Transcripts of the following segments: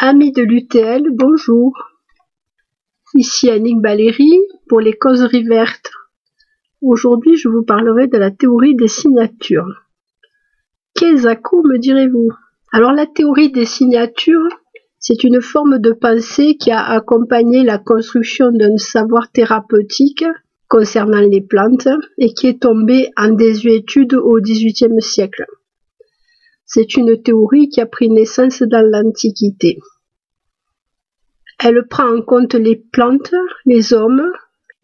Amis de l'UTL, bonjour. Ici Annick Baléry pour les causeries vertes. Aujourd'hui, je vous parlerai de la théorie des signatures. Qu'est-ce me direz-vous? Alors la théorie des signatures, c'est une forme de pensée qui a accompagné la construction d'un savoir thérapeutique concernant les plantes et qui est tombée en désuétude au XVIIIe siècle. C'est une théorie qui a pris naissance dans l'Antiquité. Elle prend en compte les plantes, les hommes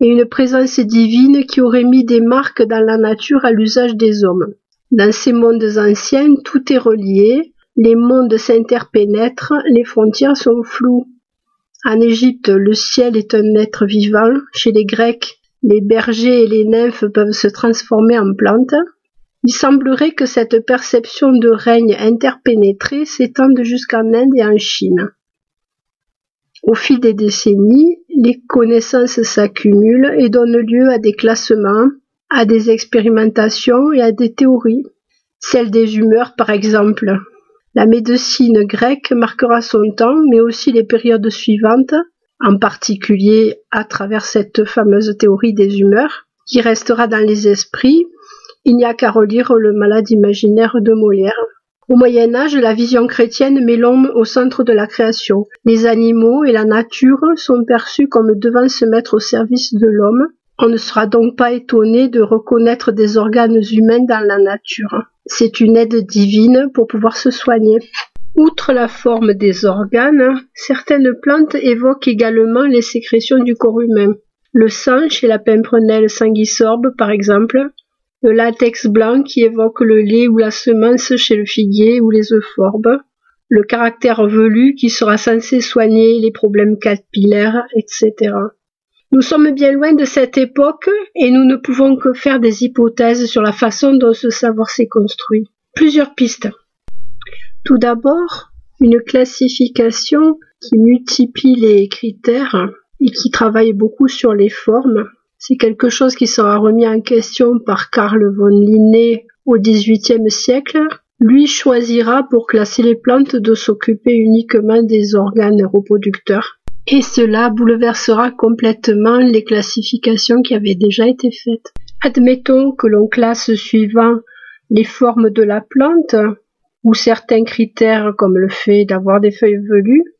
et une présence divine qui aurait mis des marques dans la nature à l'usage des hommes. Dans ces mondes anciens, tout est relié, les mondes s'interpénètrent, les frontières sont floues. En Égypte, le ciel est un être vivant. Chez les Grecs, les bergers et les nymphes peuvent se transformer en plantes. Il semblerait que cette perception de règne interpénétré s'étende jusqu'en Inde et en Chine. Au fil des décennies, les connaissances s'accumulent et donnent lieu à des classements, à des expérimentations et à des théories. Celle des humeurs, par exemple. La médecine grecque marquera son temps, mais aussi les périodes suivantes, en particulier à travers cette fameuse théorie des humeurs, qui restera dans les esprits il n'y a qu'à relire le malade imaginaire de Molière. Au Moyen Âge, la vision chrétienne met l'homme au centre de la création. Les animaux et la nature sont perçus comme devant se mettre au service de l'homme. On ne sera donc pas étonné de reconnaître des organes humains dans la nature. C'est une aide divine pour pouvoir se soigner. Outre la forme des organes, certaines plantes évoquent également les sécrétions du corps humain. Le sang chez la pimprenelle sanguisorbe, par exemple, le latex blanc qui évoque le lait ou la semence chez le figuier ou les euphorbes, le caractère velu qui sera censé soigner les problèmes capillaires, etc. Nous sommes bien loin de cette époque et nous ne pouvons que faire des hypothèses sur la façon dont ce savoir s'est construit. Plusieurs pistes. Tout d'abord, une classification qui multiplie les critères et qui travaille beaucoup sur les formes c'est quelque chose qui sera remis en question par Carl von Linné au XVIIIe siècle. Lui choisira pour classer les plantes de s'occuper uniquement des organes reproducteurs. Et cela bouleversera complètement les classifications qui avaient déjà été faites. Admettons que l'on classe suivant les formes de la plante, ou certains critères comme le fait d'avoir des feuilles velues,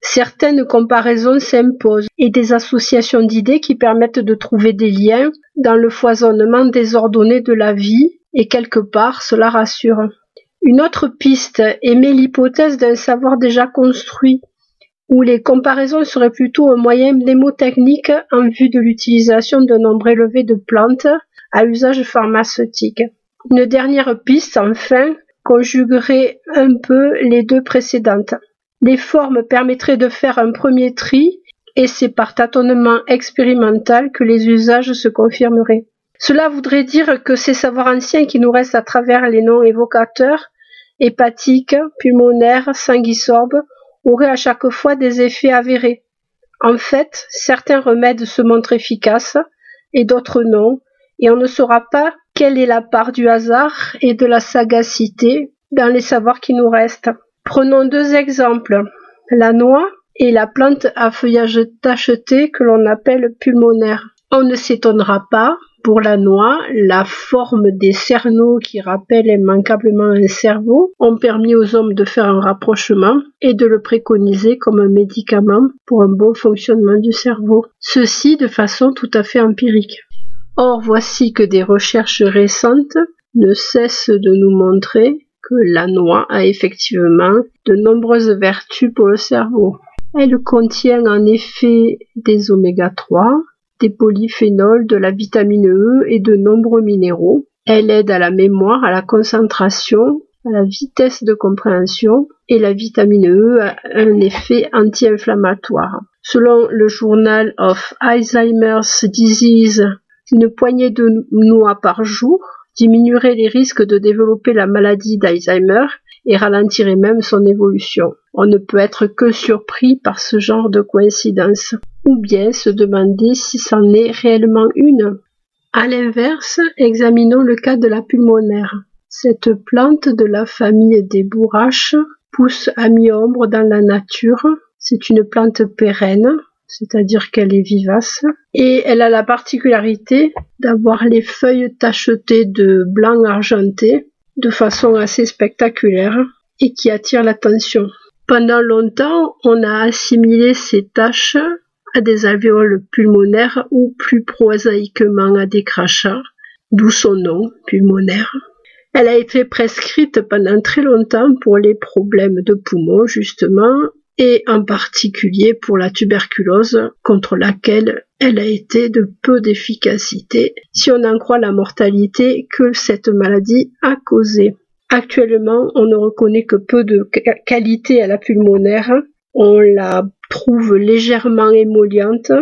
Certaines comparaisons s'imposent et des associations d'idées qui permettent de trouver des liens dans le foisonnement désordonné de la vie et quelque part cela rassure. Une autre piste émet l'hypothèse d'un savoir déjà construit où les comparaisons seraient plutôt un moyen mnémotechnique en vue de l'utilisation d'un nombre élevé de plantes à usage pharmaceutique. Une dernière piste, enfin, conjuguerait un peu les deux précédentes. Les formes permettraient de faire un premier tri et c'est par tâtonnement expérimental que les usages se confirmeraient. Cela voudrait dire que ces savoirs anciens qui nous restent à travers les noms évocateurs, hépatiques, pulmonaires, sanguisorbes, auraient à chaque fois des effets avérés. En fait, certains remèdes se montrent efficaces et d'autres non, et on ne saura pas quelle est la part du hasard et de la sagacité dans les savoirs qui nous restent. Prenons deux exemples, la noix et la plante à feuillage tacheté que l'on appelle pulmonaire. On ne s'étonnera pas, pour la noix, la forme des cerneaux qui rappellent immanquablement un cerveau ont permis aux hommes de faire un rapprochement et de le préconiser comme un médicament pour un bon fonctionnement du cerveau. Ceci de façon tout à fait empirique. Or, voici que des recherches récentes ne cessent de nous montrer la noix a effectivement de nombreuses vertus pour le cerveau. Elle contient en effet des oméga 3, des polyphénols, de la vitamine E et de nombreux minéraux. Elle aide à la mémoire, à la concentration, à la vitesse de compréhension et la vitamine E a un effet anti-inflammatoire. Selon le journal of Alzheimer's Disease, une poignée de noix par jour diminuerait les risques de développer la maladie d'Alzheimer et ralentirait même son évolution. On ne peut être que surpris par ce genre de coïncidence, ou bien se demander si c'en est réellement une. À l'inverse, examinons le cas de la pulmonaire. Cette plante de la famille des bourraches pousse à mi-ombre dans la nature. C'est une plante pérenne, c'est-à-dire qu'elle est vivace, et elle a la particularité d'avoir les feuilles tachetées de blanc argenté de façon assez spectaculaire et qui attire l'attention. Pendant longtemps, on a assimilé ces taches à des alvéoles pulmonaires ou plus prosaïquement à des crachats, d'où son nom, pulmonaire. Elle a été prescrite pendant très longtemps pour les problèmes de poumons, justement, et en particulier pour la tuberculose, contre laquelle elle a été de peu d'efficacité, si on en croit la mortalité que cette maladie a causée. Actuellement, on ne reconnaît que peu de qualité à la pulmonaire. On la trouve légèrement émolliente.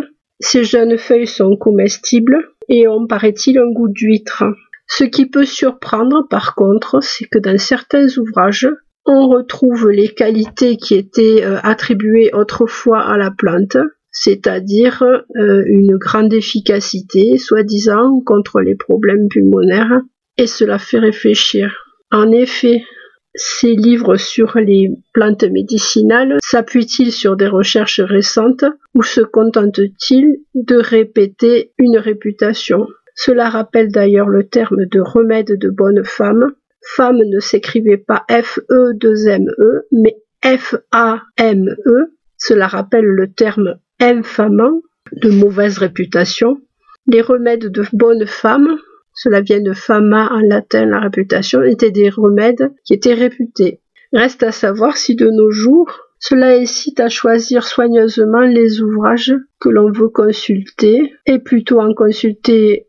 Ses jeunes feuilles sont comestibles et ont, paraît-il, un goût d'huître. Ce qui peut surprendre, par contre, c'est que dans certains ouvrages, on retrouve les qualités qui étaient euh, attribuées autrefois à la plante, c'est-à-dire euh, une grande efficacité, soi-disant, contre les problèmes pulmonaires, et cela fait réfléchir. En effet, ces livres sur les plantes médicinales s'appuient-ils sur des recherches récentes ou se contentent-ils de répéter une réputation? Cela rappelle d'ailleurs le terme de remède de bonne femme. Femme ne s'écrivait pas F-E-2-M-E, e, mais F-A-M-E. Cela rappelle le terme infamant, de mauvaise réputation. Les remèdes de bonne femme cela vient de fama en latin, la réputation, étaient des remèdes qui étaient réputés. Reste à savoir si de nos jours, cela incite à choisir soigneusement les ouvrages que l'on veut consulter et plutôt en consulter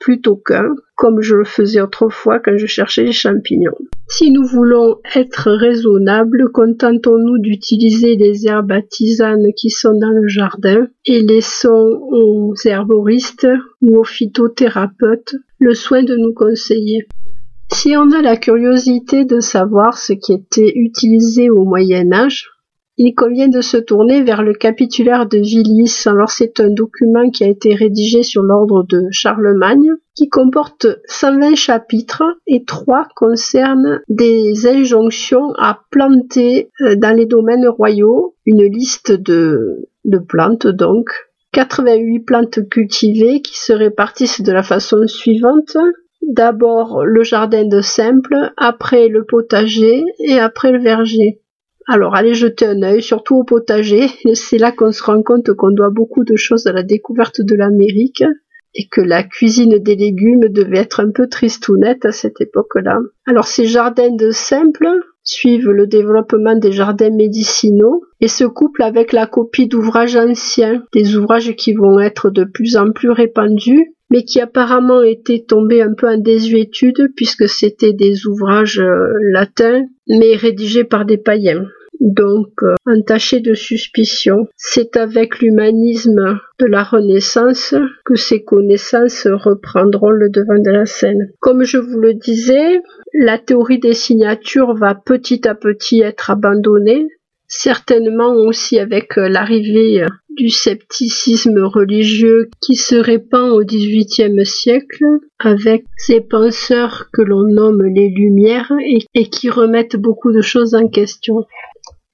plutôt qu'un, comme je le faisais autrefois quand je cherchais les champignons. Si nous voulons être raisonnables, contentons-nous d'utiliser les herbes à tisane qui sont dans le jardin et laissons aux herboristes ou aux phytothérapeutes le soin de nous conseiller. Si on a la curiosité de savoir ce qui était utilisé au Moyen Âge, il convient de se tourner vers le capitulaire de Villis. Alors c'est un document qui a été rédigé sur l'ordre de Charlemagne, qui comporte 120 chapitres et trois concernent des injonctions à planter euh, dans les domaines royaux, une liste de, de plantes donc, 88 plantes cultivées qui se répartissent de la façon suivante. D'abord le jardin de simple, après le potager et après le verger. Alors allez jeter un œil, surtout au potager. C'est là qu'on se rend compte qu'on doit beaucoup de choses à la découverte de l'Amérique et que la cuisine des légumes devait être un peu tristounette à cette époque-là. Alors ces jardins de simple suivent le développement des jardins médicinaux et se couplent avec la copie d'ouvrages anciens, des ouvrages qui vont être de plus en plus répandus mais qui apparemment étaient tombés un peu en désuétude puisque c'était des ouvrages euh, latins mais rédigés par des païens donc euh, entaché de suspicion. C'est avec l'humanisme de la Renaissance que ces connaissances reprendront le devant de la scène. Comme je vous le disais, la théorie des signatures va petit à petit être abandonnée, certainement aussi avec euh, l'arrivée du scepticisme religieux qui se répand au XVIIIe siècle avec ces penseurs que l'on nomme les Lumières et qui remettent beaucoup de choses en question.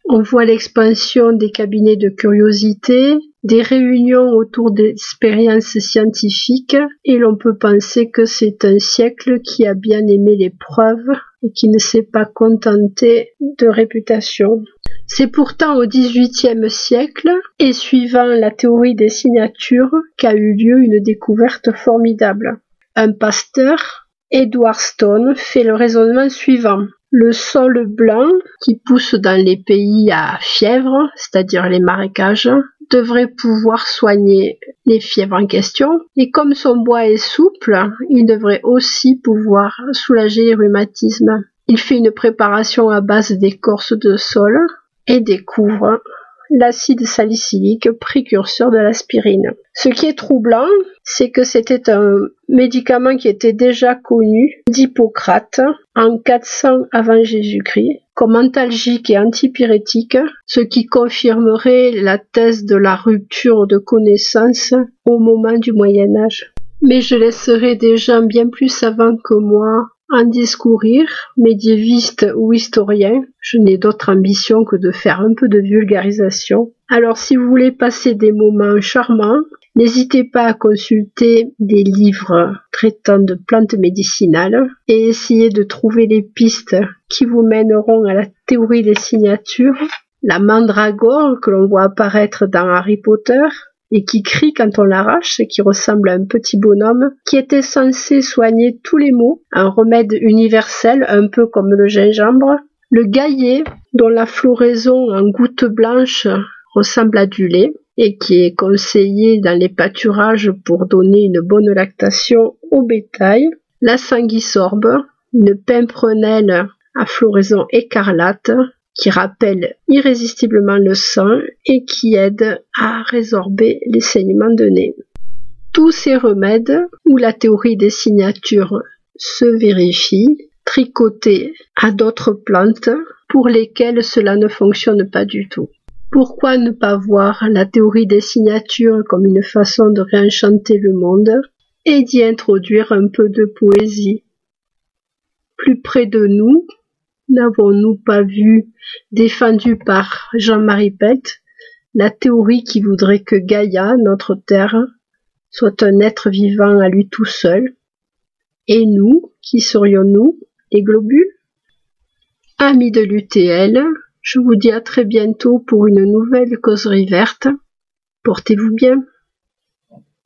On voit l'expansion des cabinets de curiosité, des réunions autour d'expériences scientifiques, et l'on peut penser que c'est un siècle qui a bien aimé les preuves et qui ne s'est pas contenté de réputation. C'est pourtant au XVIIIe siècle, et suivant la théorie des signatures, qu'a eu lieu une découverte formidable. Un pasteur, Edward Stone, fait le raisonnement suivant. Le sol blanc, qui pousse dans les pays à fièvre, c'est-à-dire les marécages, devrait pouvoir soigner les fièvres en question. Et comme son bois est souple, il devrait aussi pouvoir soulager les rhumatismes. Il fait une préparation à base d'écorce de sol et découvre l'acide salicylique précurseur de l'aspirine. Ce qui est troublant, c'est que c'était un médicament qui était déjà connu d'Hippocrate en 400 avant Jésus-Christ comme antalgique et antipyrétique, ce qui confirmerait la thèse de la rupture de connaissances au moment du Moyen Âge. Mais je laisserai des gens bien plus savants que moi en discourir, médiéviste ou historien, je n'ai d'autre ambition que de faire un peu de vulgarisation. Alors si vous voulez passer des moments charmants, n'hésitez pas à consulter des livres traitant de plantes médicinales et essayer de trouver les pistes qui vous mèneront à la théorie des signatures, la mandragore que l'on voit apparaître dans Harry Potter, et qui crie quand on l'arrache et qui ressemble à un petit bonhomme qui était censé soigner tous les maux, un remède universel un peu comme le gingembre, le gaillet dont la floraison en gouttes blanches ressemble à du lait et qui est conseillé dans les pâturages pour donner une bonne lactation au bétail, la sanguisorbe, une pimprenelle à floraison écarlate qui rappelle irrésistiblement le sang et qui aide à résorber les saignements de nez. Tous ces remèdes, où la théorie des signatures se vérifie, tricotés à d'autres plantes pour lesquelles cela ne fonctionne pas du tout. Pourquoi ne pas voir la théorie des signatures comme une façon de réenchanter le monde et d'y introduire un peu de poésie? Plus près de nous, N'avons-nous pas vu, défendue par Jean-Marie Pett, la théorie qui voudrait que Gaïa, notre Terre, soit un être vivant à lui tout seul? Et nous, qui serions-nous Les globules? Amis de l'UTL, je vous dis à très bientôt pour une nouvelle causerie verte. Portez-vous bien.